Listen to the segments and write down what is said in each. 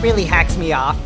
really hacks me off?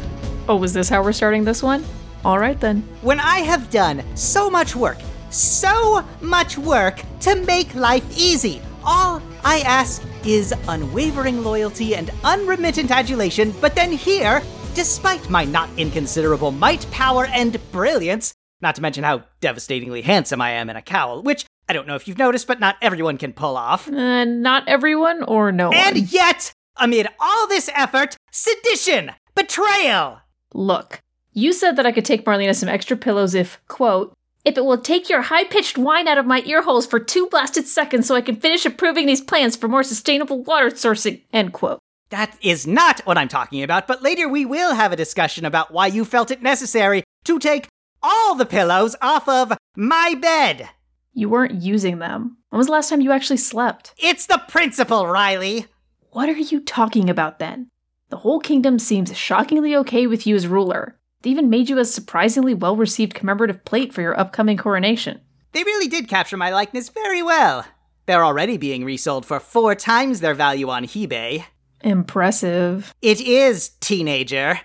Oh, is this how we're starting this one? All right then. When I have done so much work, so much work to make life easy, all I ask is unwavering loyalty and unremittent adulation, but then here, despite my not inconsiderable might, power, and brilliance, not to mention how devastatingly handsome I am in a cowl, which I don't know if you've noticed, but not everyone can pull off. Uh, not everyone or no And one. And yet, amid all this effort, sedition, betrayal. Look, you said that I could take Marlena some extra pillows if, quote, if it will take your high pitched whine out of my ear holes for two blasted seconds so I can finish approving these plans for more sustainable water sourcing, end quote. That is not what I'm talking about, but later we will have a discussion about why you felt it necessary to take all the pillows off of my bed. You weren't using them. When was the last time you actually slept? It's the principle, Riley. What are you talking about then? The whole kingdom seems shockingly okay with you as ruler. They even made you a surprisingly well received commemorative plate for your upcoming coronation. They really did capture my likeness very well. They're already being resold for four times their value on eBay. Impressive. It is, teenager.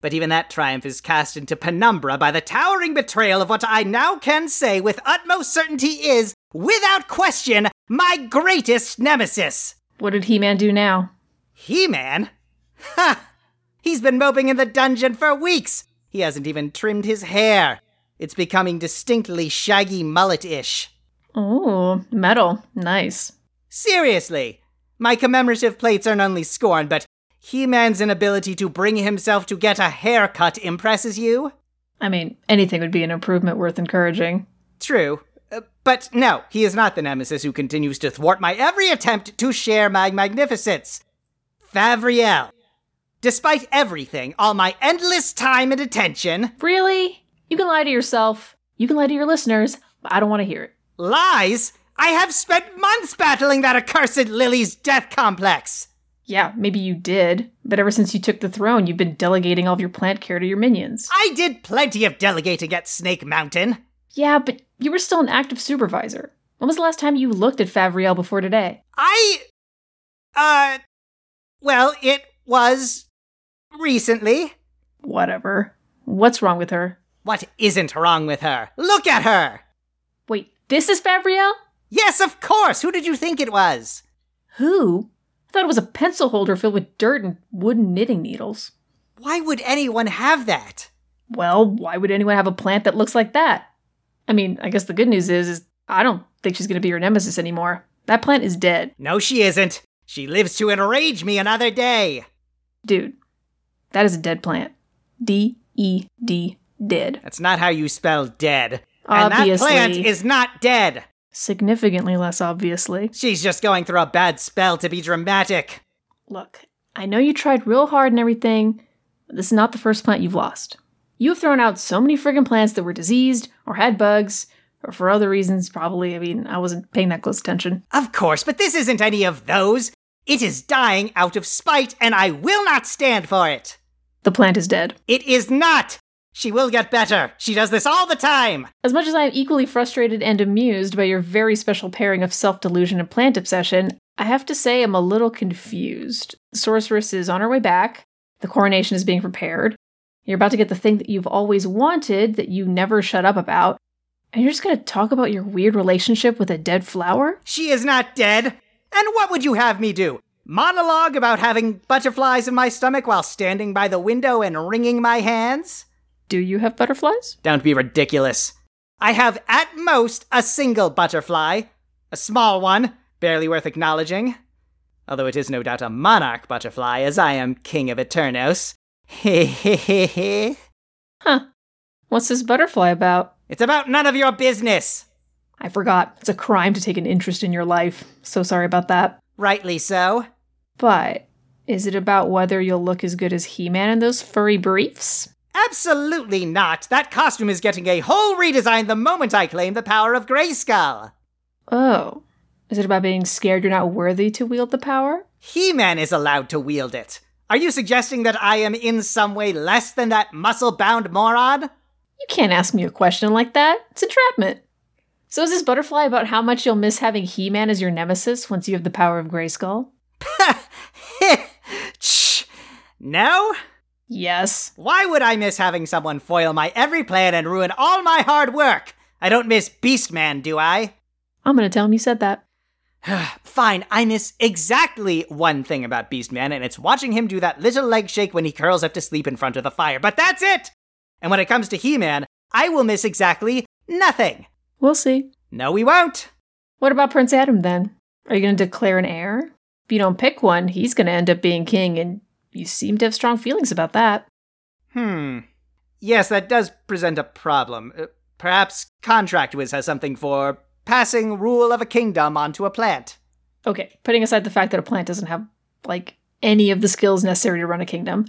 But even that triumph is cast into penumbra by the towering betrayal of what I now can say with utmost certainty is, without question, my greatest nemesis. What did He Man do now? He Man? Ha! He's been moping in the dungeon for weeks. He hasn't even trimmed his hair. It's becoming distinctly shaggy mullet ish. Oh, metal. Nice. Seriously, my commemorative plates earn only scorn, but He Man's inability to bring himself to get a haircut impresses you? I mean, anything would be an improvement worth encouraging. True. Uh, but no, he is not the nemesis who continues to thwart my every attempt to share my magnificence. Favriel. Despite everything, all my endless time and attention, Really? You can lie to yourself. You can lie to your listeners, but I don't want to hear it. lies, I have spent months battling that accursed Lily's death complex. Yeah, maybe you did, but ever since you took the throne, you've been delegating all of your plant care to your minions. I did plenty of delegating at Snake Mountain. Yeah, but you were still an active supervisor. When was the last time you looked at Favriel before today? I. Uh. Well, it was. recently. Whatever. What's wrong with her? What isn't wrong with her? Look at her! Wait, this is Favriel? Yes, of course! Who did you think it was? Who? I thought it was a pencil holder filled with dirt and wooden knitting needles. Why would anyone have that? Well, why would anyone have a plant that looks like that? I mean, I guess the good news is, is I don't think she's going to be your nemesis anymore. That plant is dead. No, she isn't. She lives to enrage me another day. Dude, that is a dead plant. D E D, dead. That's not how you spell dead. And that Obviously. plant is not dead. Significantly less obviously. She's just going through a bad spell to be dramatic. Look, I know you tried real hard and everything, but this is not the first plant you've lost. You have thrown out so many friggin' plants that were diseased, or had bugs, or for other reasons, probably. I mean, I wasn't paying that close attention. Of course, but this isn't any of those. It is dying out of spite, and I will not stand for it. The plant is dead. It is not. She will get better. She does this all the time. As much as I am equally frustrated and amused by your very special pairing of self delusion and plant obsession, I have to say I'm a little confused. The sorceress is on her way back, the coronation is being prepared. You're about to get the thing that you've always wanted that you never shut up about, and you're just gonna talk about your weird relationship with a dead flower? She is not dead. And what would you have me do? Monologue about having butterflies in my stomach while standing by the window and wringing my hands? Do you have butterflies? Don't be ridiculous. I have at most a single butterfly. A small one, barely worth acknowledging. Although it is no doubt a monarch butterfly, as I am king of Eternos. Hehehehe. Huh. What's this butterfly about? It's about none of your business. I forgot. It's a crime to take an interest in your life. So sorry about that. Rightly so. But is it about whether you'll look as good as He Man in those furry briefs? Absolutely not. That costume is getting a whole redesign the moment I claim the power of Grayskull. Oh. Is it about being scared you're not worthy to wield the power? He Man is allowed to wield it. Are you suggesting that I am in some way less than that muscle bound moron? You can't ask me a question like that. It's entrapment. So is this butterfly about how much you'll miss having He Man as your nemesis once you have the power of Grayskull? Shh. No? Yes. Why would I miss having someone foil my every plan and ruin all my hard work? I don't miss Beastman, do I? I'm gonna tell him you said that. Fine, I miss exactly one thing about Beastman, and it's watching him do that little leg shake when he curls up to sleep in front of the fire. But that's it! And when it comes to He Man, I will miss exactly nothing. We'll see. No, we won't. What about Prince Adam then? Are you gonna declare an heir? If you don't pick one, he's gonna end up being king, and you seem to have strong feelings about that. Hmm. Yes, that does present a problem. Uh, perhaps Contract Wiz has something for passing rule of a kingdom onto a plant. Okay, putting aside the fact that a plant doesn't have, like, any of the skills necessary to run a kingdom,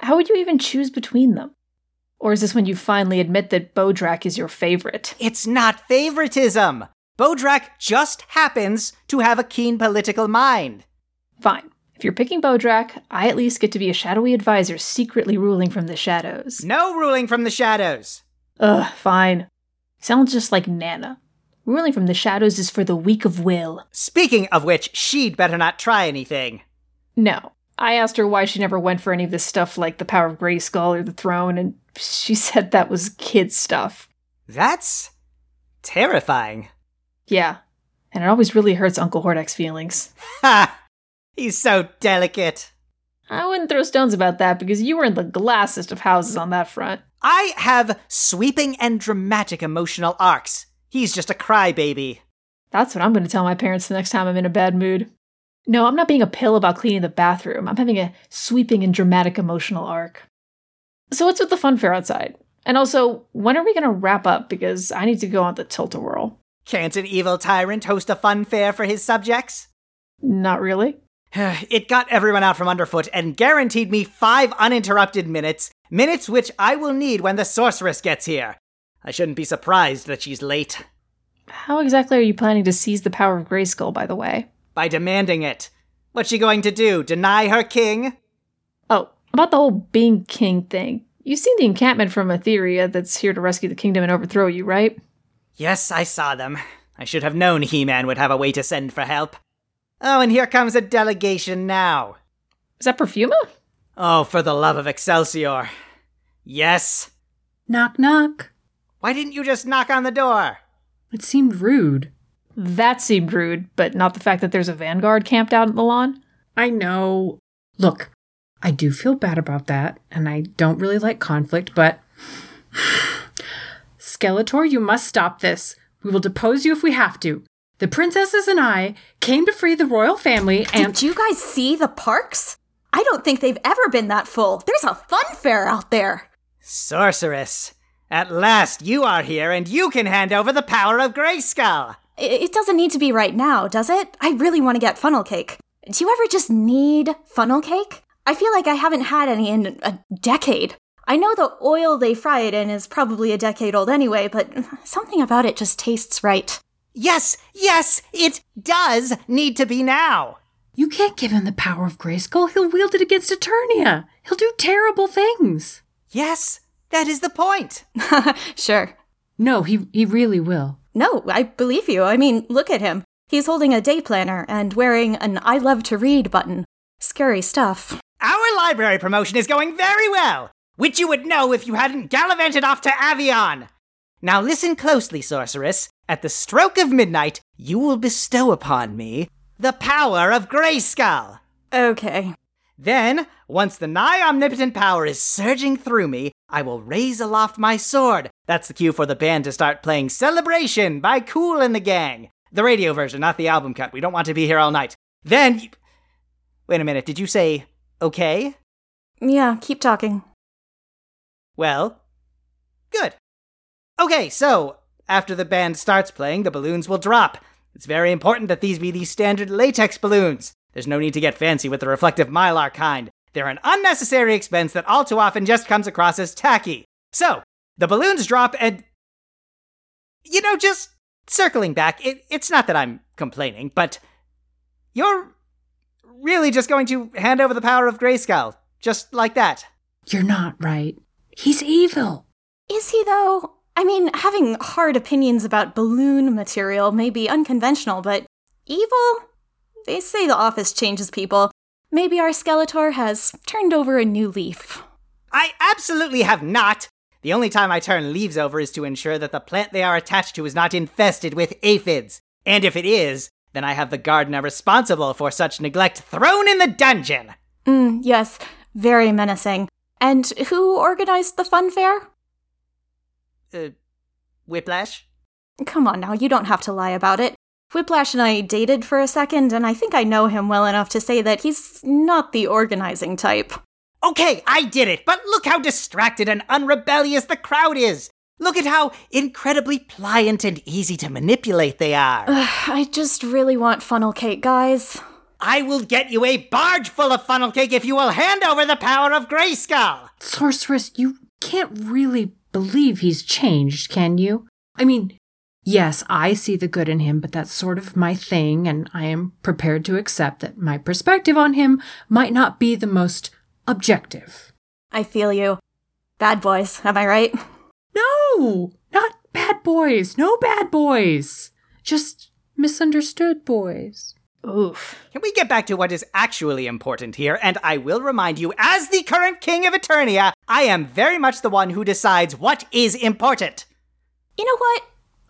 how would you even choose between them? Or is this when you finally admit that Bodrak is your favorite? It's not favoritism. Bodrak just happens to have a keen political mind. Fine. If you're picking Bodrak, I at least get to be a shadowy advisor secretly ruling from the shadows. No ruling from the shadows. Ugh, fine. Sounds just like Nana. Ruling from the shadows is for the weak of will. Speaking of which, she'd better not try anything. No. I asked her why she never went for any of this stuff like the power of Grayskull or the throne, and she said that was kid stuff. That's terrifying. Yeah. And it always really hurts Uncle Hordak's feelings. Ha! He's so delicate. I wouldn't throw stones about that because you were in the glassest of houses on that front. I have sweeping and dramatic emotional arcs. He's just a crybaby. That's what I'm going to tell my parents the next time I'm in a bad mood. No, I'm not being a pill about cleaning the bathroom. I'm having a sweeping and dramatic emotional arc. So what's with the fun fair outside? And also, when are we going to wrap up? Because I need to go on the tilt-a-whirl. Can't an evil tyrant host a fun fair for his subjects? Not really. It got everyone out from underfoot and guaranteed me five uninterrupted minutes, minutes which I will need when the sorceress gets here. I shouldn't be surprised that she's late. How exactly are you planning to seize the power of Grayskull, by the way? By demanding it. What's she going to do? Deny her king? Oh, about the whole being king thing. You've seen the encampment from Etheria that's here to rescue the kingdom and overthrow you, right? Yes, I saw them. I should have known He Man would have a way to send for help. Oh, and here comes a delegation now. Is that Perfuma? Oh, for the love of Excelsior. Yes. Knock, knock. Why didn't you just knock on the door? It seemed rude. That seemed rude, but not the fact that there's a vanguard camped out in the lawn. I know. Look, I do feel bad about that, and I don't really like conflict, but. Skeletor, you must stop this. We will depose you if we have to. The princesses and I came to free the royal family and. Did you guys see the parks? I don't think they've ever been that full. There's a fun fair out there. Sorceress. At last you are here and you can hand over the power of Grayskull. I- It doesn't need to be right now, does it? I really want to get funnel cake. Do you ever just need funnel cake? I feel like I haven't had any in a decade. I know the oil they fry it in is probably a decade old anyway, but something about it just tastes right. Yes, yes, it does need to be now. You can't give him the power of Grayskull. He'll wield it against Eternia. He'll do terrible things. Yes, that is the point. sure. No, he, he really will. No, I believe you. I mean, look at him. He's holding a day planner and wearing an I love to read button. Scary stuff. Our library promotion is going very well, which you would know if you hadn't gallivanted off to Avion. Now listen closely, sorceress. At the stroke of midnight, you will bestow upon me the power of Grayskull. Okay. Then, once the nigh omnipotent power is surging through me, I will raise aloft my sword. That's the cue for the band to start playing Celebration by Kool and the Gang. The radio version, not the album cut. We don't want to be here all night. Then. You... Wait a minute, did you say okay? Yeah, keep talking. Well, good. Okay, so after the band starts playing, the balloons will drop. It's very important that these be these standard latex balloons. There's no need to get fancy with the reflective mylar kind. They're an unnecessary expense that all too often just comes across as tacky. So, the balloons drop and. You know, just circling back, it, it's not that I'm complaining, but you're really just going to hand over the power of Grayskull, just like that. You're not right. He's evil. Is he, though? I mean, having hard opinions about balloon material may be unconventional, but evil? They say the office changes people. Maybe our Skeletor has turned over a new leaf. I absolutely have not. The only time I turn leaves over is to ensure that the plant they are attached to is not infested with aphids. And if it is, then I have the gardener responsible for such neglect thrown in the dungeon. Mm, yes, very menacing. And who organized the fun fair? Uh, Whiplash? Come on now, you don't have to lie about it. Whiplash and I dated for a second, and I think I know him well enough to say that he's not the organizing type. Okay, I did it, but look how distracted and unrebellious the crowd is. Look at how incredibly pliant and easy to manipulate they are. I just really want funnel cake, guys. I will get you a barge full of funnel cake if you will hand over the power of Grayskull. Sorceress, you can't really believe he's changed, can you? I mean, yes, I see the good in him, but that's sort of my thing, and I am prepared to accept that my perspective on him might not be the most objective. I feel you. Bad boys, am I right? No, not bad boys. No bad boys. Just misunderstood boys. Oof. Can we get back to what is actually important here? And I will remind you, as the current king of Eternia, I am very much the one who decides what is important. You know what?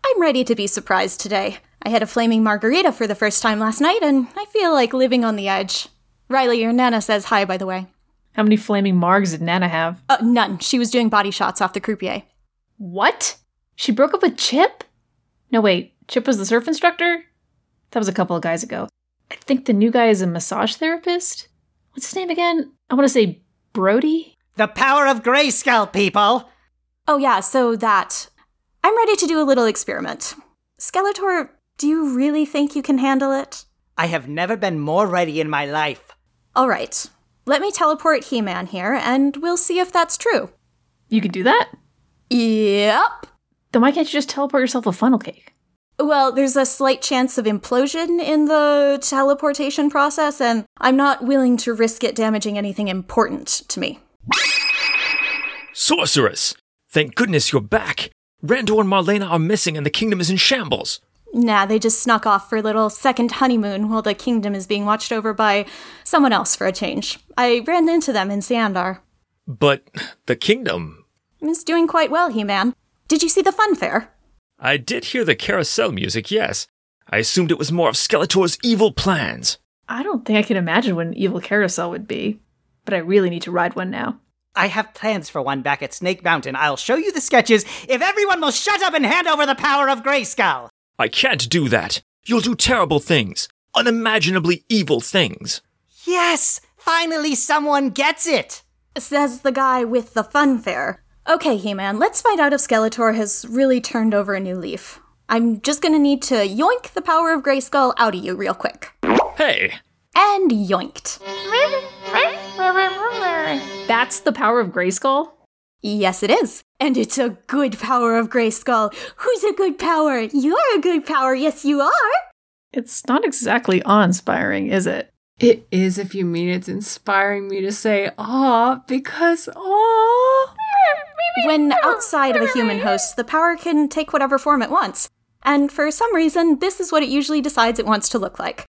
I'm ready to be surprised today. I had a flaming margarita for the first time last night, and I feel like living on the edge. Riley, your Nana says hi, by the way. How many flaming margs did Nana have? Uh, none. She was doing body shots off the croupier. What? She broke up with Chip? No, wait. Chip was the surf instructor? That was a couple of guys ago. I think the new guy is a massage therapist. What's his name again? I want to say Brody? The power of Grayskull, people! Oh, yeah, so that. I'm ready to do a little experiment. Skeletor, do you really think you can handle it? I have never been more ready in my life. All right. Let me teleport He Man here, and we'll see if that's true. You can do that? Yep. Then why can't you just teleport yourself a funnel cake? Well, there's a slight chance of implosion in the teleportation process, and I'm not willing to risk it damaging anything important to me. Sorceress! Thank goodness you're back. Randor and Marlena are missing and the kingdom is in shambles. Nah, they just snuck off for a little second honeymoon while the kingdom is being watched over by someone else for a change. I ran into them in Sandar. But the kingdom. Is doing quite well, He Man. Did you see the fun fair? I did hear the carousel music, yes. I assumed it was more of Skeletor's evil plans. I don't think I can imagine what an evil carousel would be, but I really need to ride one now. I have plans for one back at Snake Mountain. I'll show you the sketches if everyone will shut up and hand over the power of Grayskull. I can't do that. You'll do terrible things, unimaginably evil things. Yes, finally someone gets it. Says the guy with the fun fair. Okay, He Man, let's find out if Skeletor has really turned over a new leaf. I'm just gonna need to yoink the power of Grayskull out of you real quick. Hey, And yoinked. That's the power of Grayskull? Yes, it is. And it's a good power of Grayskull. Who's a good power? You're a good power. Yes, you are. It's not exactly awe inspiring, is it? It is if you mean it's inspiring me to say aw, because aw. When outside of a human host, the power can take whatever form it wants. And for some reason, this is what it usually decides it wants to look like.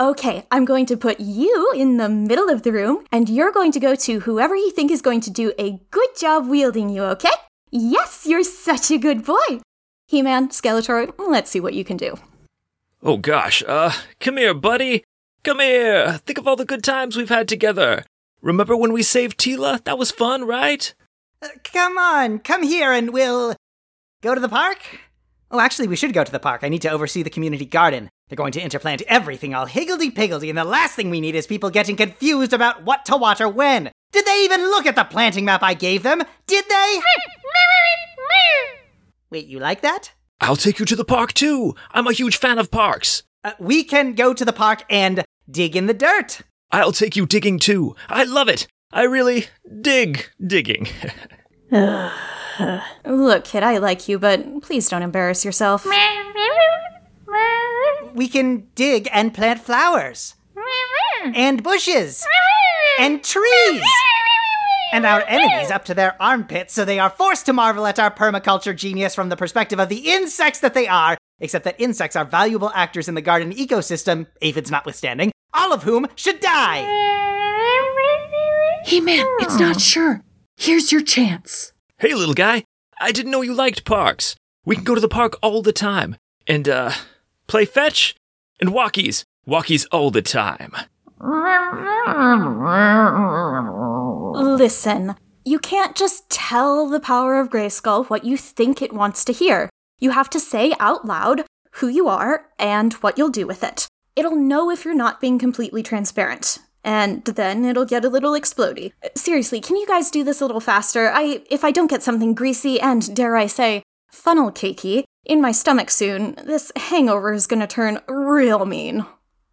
Okay, I'm going to put you in the middle of the room, and you're going to go to whoever you think is going to do a good job wielding you, okay? Yes, you're such a good boy. He Man, Skeletor, let's see what you can do. oh gosh, uh, come here, buddy. Come here. Think of all the good times we've had together. Remember when we saved Teela? That was fun, right? Uh, come on, come here and we'll go to the park? Oh, actually, we should go to the park. I need to oversee the community garden. They're going to interplant everything all higgledy piggledy, and the last thing we need is people getting confused about what to water when. Did they even look at the planting map I gave them? Did they? Wait, you like that? I'll take you to the park too. I'm a huge fan of parks. Uh, we can go to the park and dig in the dirt. I'll take you digging too. I love it. I really dig digging. Look, kid, I like you, but please don't embarrass yourself. We can dig and plant flowers. And bushes. And trees. and our enemies up to their armpits, so they are forced to marvel at our permaculture genius from the perspective of the insects that they are, except that insects are valuable actors in the garden ecosystem, aphids notwithstanding, all of whom should die. He Man, it's not sure. Here's your chance. Hey, little guy, I didn't know you liked parks. We can go to the park all the time and, uh, play fetch and walkies. Walkies all the time. Listen, you can't just tell the power of Grayskull what you think it wants to hear. You have to say out loud who you are and what you'll do with it. It'll know if you're not being completely transparent. And then it'll get a little explody. Seriously, can you guys do this a little faster? I if I don't get something greasy and dare I say funnel cakey in my stomach soon, this hangover is gonna turn real mean.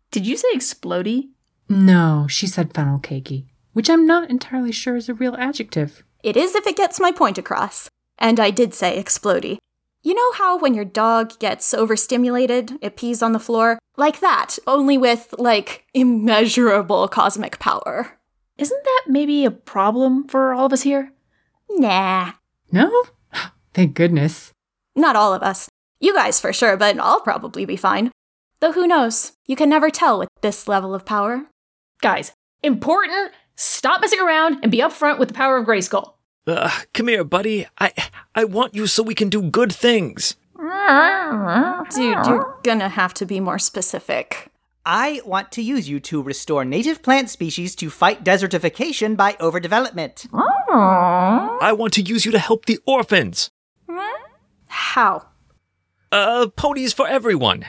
Did you say explody? No, she said funnel cakey, which I'm not entirely sure is a real adjective. It is if it gets my point across. And I did say explody. You know how when your dog gets overstimulated, it pees on the floor? Like that, only with, like, immeasurable cosmic power. Isn't that maybe a problem for all of us here? Nah. No? Thank goodness. Not all of us. You guys for sure, but I'll probably be fine. Though who knows? You can never tell with this level of power. Guys, important! Stop messing around and be upfront with the power of Grayskull. Uh, come here, buddy. I I want you so we can do good things. Dude, you're gonna have to be more specific. I want to use you to restore native plant species to fight desertification by overdevelopment. I want to use you to help the orphans. How? Uh, ponies for everyone.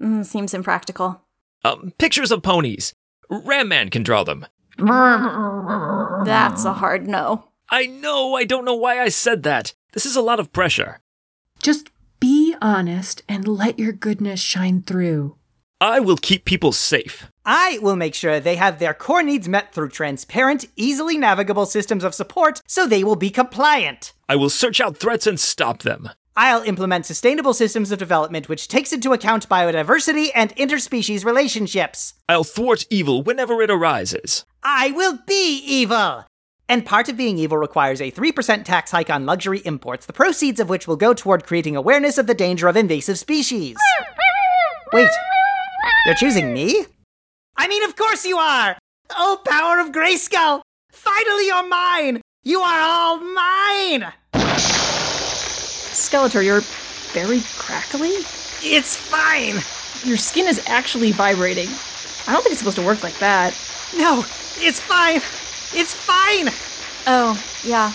Mm, seems impractical. Um, pictures of ponies. Ram Man can draw them. That's a hard no. I know, I don't know why I said that. This is a lot of pressure. Just be honest and let your goodness shine through. I will keep people safe. I will make sure they have their core needs met through transparent, easily navigable systems of support so they will be compliant. I will search out threats and stop them. I'll implement sustainable systems of development which takes into account biodiversity and interspecies relationships. I'll thwart evil whenever it arises. I will be evil! And part of being evil requires a 3% tax hike on luxury imports, the proceeds of which will go toward creating awareness of the danger of invasive species. Wait, you're choosing me? I mean, of course you are! Oh, power of Grayskull! Finally, you're mine! You are all mine! Skeletor, you're very crackly? It's fine! Your skin is actually vibrating. I don't think it's supposed to work like that. No, it's fine! It's fine! Oh, yeah.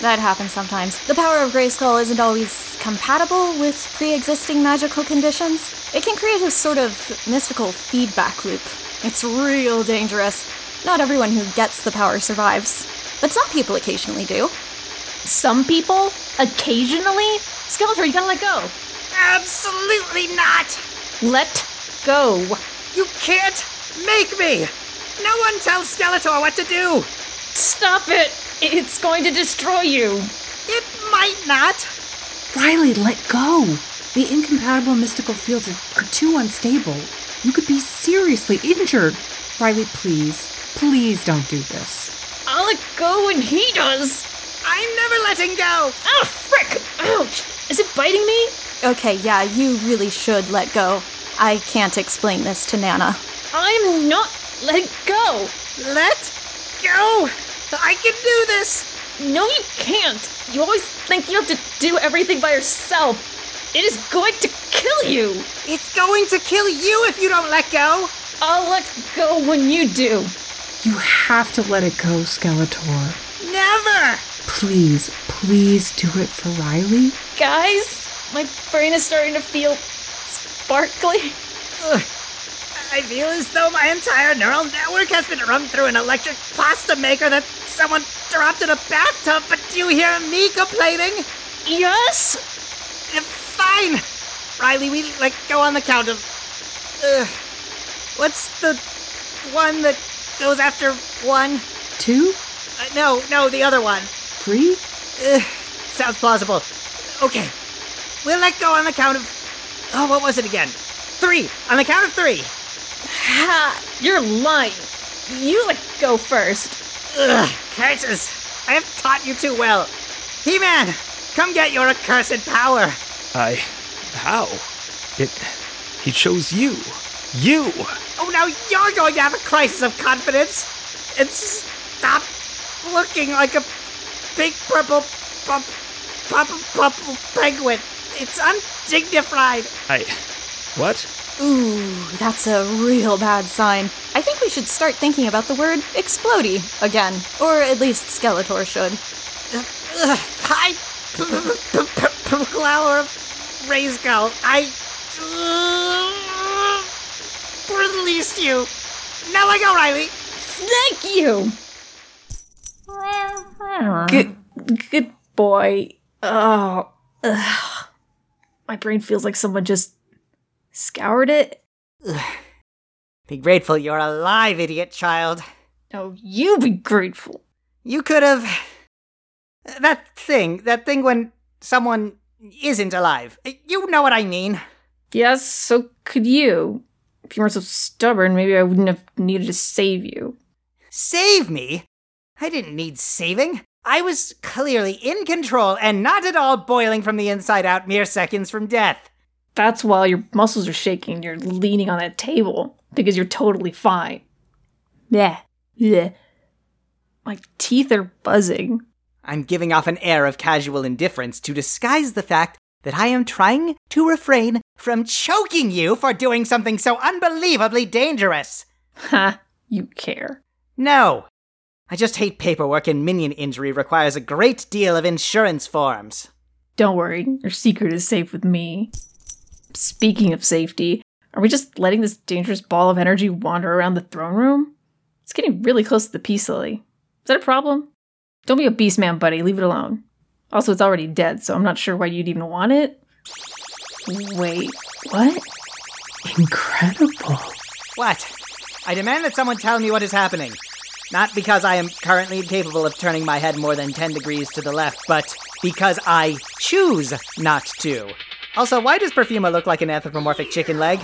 That happens sometimes. The power of Grayskull isn't always compatible with pre existing magical conditions. It can create a sort of mystical feedback loop. It's real dangerous. Not everyone who gets the power survives, but some people occasionally do. Some people, occasionally, Skeletor, you gotta let go. Absolutely not! Let go. You can't make me! No one tells Skeletor what to do! Stop it! It's going to destroy you. It might not! Riley, let go. The incompatible mystical fields are, are too unstable. You could be seriously injured. Riley, please, please don't do this. I'll let go when he does. I'm never letting go! Oh, frick! Ouch! Is it biting me? Okay, yeah, you really should let go. I can't explain this to Nana. I'm not letting go. Let go! I can do this! No, you can't. You always think you have to do everything by yourself. It is going to kill you. It's going to kill you if you don't let go! I'll let go when you do. You have to let it go, Skeletor. Never! Please, please do it for Riley. Guys, my brain is starting to feel sparkly. Ugh. I feel as though my entire neural network has been run through an electric pasta maker that someone dropped in a bathtub, but do you hear me complaining? Yes? Uh, Fine! Riley, we like go on the count of. Uh, what's the one that goes after one? Two? Uh, no, no, the other one. Three? Ugh, sounds plausible. Okay. We'll let go on the count of. Oh, what was it again? Three! On the count of three! Ha! You're lying. You let go first. Ugh, curses! I have taught you too well. He Man, come get your accursed power. I. How? It. He chose you. You! Oh, now you're going to have a crisis of confidence. And stop looking like a big purple pump, purple, purple penguin. It's undignified. I. What? Ooh, that's a real bad sign. I think we should start thinking about the word explodey again. Or at least Skeletor should. Ugh, I. Flower of Rayskull. I. uh, Released you. Now I go, Riley. Thank you. Good, good boy. Oh, ugh. my brain feels like someone just scoured it. Be grateful you're alive, idiot child. Oh, you be grateful. You could have. That thing, that thing when someone isn't alive. You know what I mean. Yes, so could you. If you weren't so stubborn, maybe I wouldn't have needed to save you. Save me? I didn't need saving. I was clearly in control and not at all boiling from the inside out mere seconds from death. That's while your muscles are shaking you're leaning on that table because you're totally fine. Yeah. Yeah. My teeth are buzzing. I'm giving off an air of casual indifference to disguise the fact that I am trying to refrain from choking you for doing something so unbelievably dangerous. Ha, you care. No. I just hate paperwork and minion injury requires a great deal of insurance forms. Don't worry, your secret is safe with me. Speaking of safety, are we just letting this dangerous ball of energy wander around the throne room? It's getting really close to the peace lily. Is that a problem? Don't be a beast man, buddy. Leave it alone. Also, it's already dead, so I'm not sure why you'd even want it. Wait, what? Incredible. What? I demand that someone tell me what is happening. Not because I am currently incapable of turning my head more than 10 degrees to the left, but because I choose not to. Also, why does Perfuma look like an anthropomorphic chicken leg?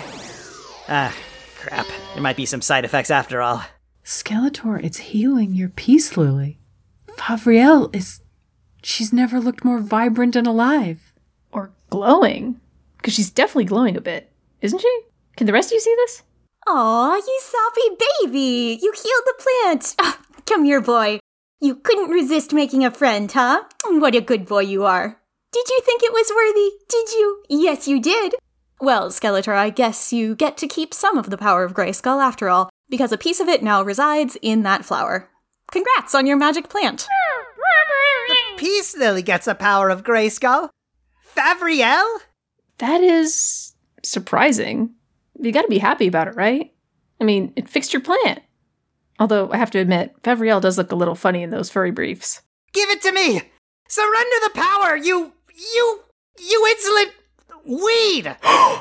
Ah, crap. There might be some side effects after all. Skeletor, it's healing your peace lily. Favriel is. She's never looked more vibrant and alive. Or glowing? Because she's definitely glowing a bit, isn't she? Can the rest of you see this? Aw, you soppy baby! You healed the plant! Ah, come here, boy. You couldn't resist making a friend, huh? What a good boy you are. Did you think it was worthy? Did you? Yes, you did. Well, Skeletor, I guess you get to keep some of the power of Grayskull after all, because a piece of it now resides in that flower. Congrats on your magic plant. Peace Lily gets the power of Grayskull. Favriel? That is surprising. You gotta be happy about it, right? I mean, it fixed your plant. Although, I have to admit, Favriel does look a little funny in those furry briefs. Give it to me! Surrender the power, you. you. you insolent. weed!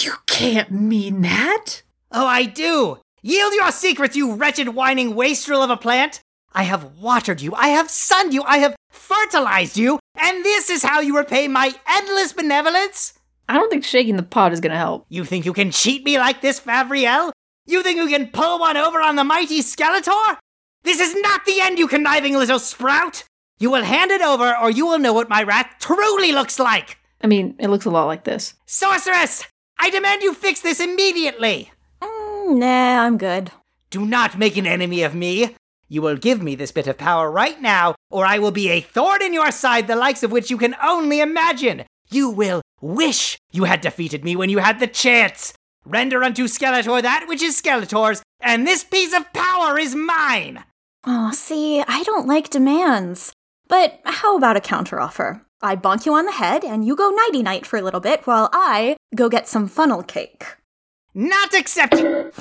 You can't mean that. Oh, I do! Yield your secrets, you wretched whining wastrel of a plant! I have watered you, I have sunned you, I have fertilized you, and this is how you repay my endless benevolence? I don't think shaking the pot is gonna help. You think you can cheat me like this, Favriel? You think you can pull one over on the mighty Skeletor? This is not the end, you conniving little sprout! You will hand it over, or you will know what my wrath truly looks like! I mean, it looks a lot like this. Sorceress! I demand you fix this immediately! Mm, nah, I'm good. Do not make an enemy of me. You will give me this bit of power right now, or I will be a thorn in your side, the likes of which you can only imagine. You will wish you had defeated me when you had the chance. Render unto Skeletor that which is Skeletor's, and this piece of power is mine. Oh, see, I don't like demands. But how about a counteroffer? I bonk you on the head and you go nighty night for a little bit while I go get some funnel cake. Not accepted.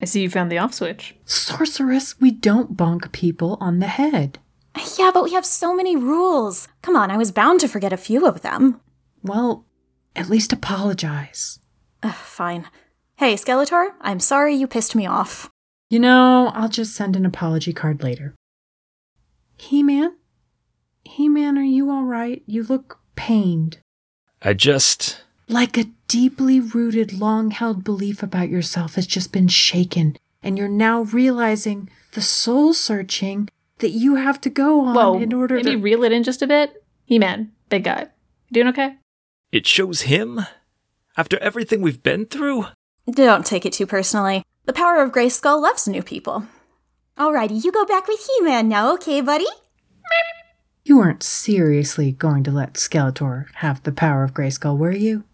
I see you found the off switch. Sorceress, we don't bonk people on the head. Yeah, but we have so many rules. Come on, I was bound to forget a few of them. Well, at least apologize. Ugh, fine. Hey, Skeletor, I'm sorry you pissed me off. You know, I'll just send an apology card later. He Man? He Man, are you all right? You look pained. I just. Like a deeply rooted, long held belief about yourself has just been shaken, and you're now realizing the soul searching that you have to go on Whoa, in order to maybe to. reel it in just a bit. He Man, big guy. Doing okay? It shows him? After everything we've been through? Don't take it too personally. The power of Grayskull loves new people. Alrighty, you go back with He Man now, okay, buddy? You weren't seriously going to let Skeletor have the power of Grayskull, were you?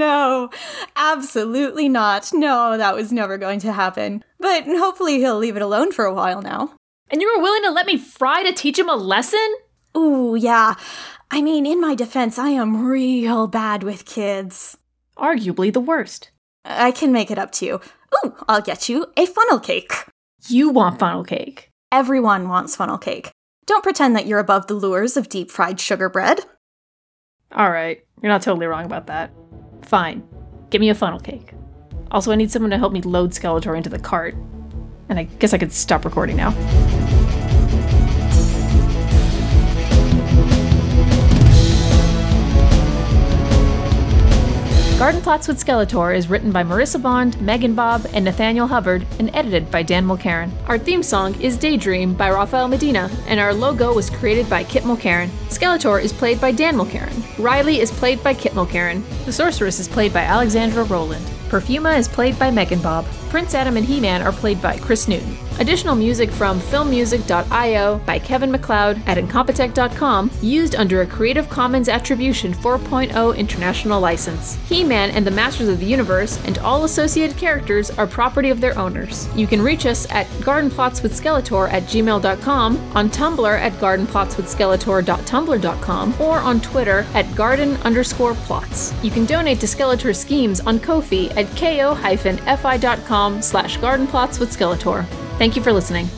No, absolutely not. No, that was never going to happen. But hopefully he'll leave it alone for a while now. And you were willing to let me fry to teach him a lesson? Ooh, yeah. I mean, in my defense, I am real bad with kids. Arguably the worst. I can make it up to you. Ooh, I'll get you a funnel cake. You want funnel cake. Everyone wants funnel cake. Don't pretend that you're above the lures of deep fried sugar bread. All right, you're not totally wrong about that. Fine. Give me a funnel cake. Also, I need someone to help me load Skeletor into the cart. And I guess I could stop recording now. Garden Plots with Skeletor is written by Marissa Bond, Megan Bob, and Nathaniel Hubbard, and edited by Dan Mulcairn. Our theme song is Daydream by Rafael Medina, and our logo was created by Kit Mulcairn. Skeletor is played by Dan Mulcairn. Riley is played by Kit Mulcairn. The Sorceress is played by Alexandra Rowland. Perfuma is played by Megan Bob. Prince Adam and He Man are played by Chris Newton. Additional music from filmmusic.io by Kevin MacLeod at Incompetech.com, used under a Creative Commons Attribution 4.0 international license. He Man and the Masters of the Universe and all associated characters are property of their owners. You can reach us at gardenplotswithskeletor at gmail.com, on Tumblr at gardenplotswithskeletor.tumblr.com, or on Twitter at garden underscore plots. You can donate to Skeletor Schemes on Ko-fi at ko-fi.com slash gardenplotswithskeletor. Thank you for listening.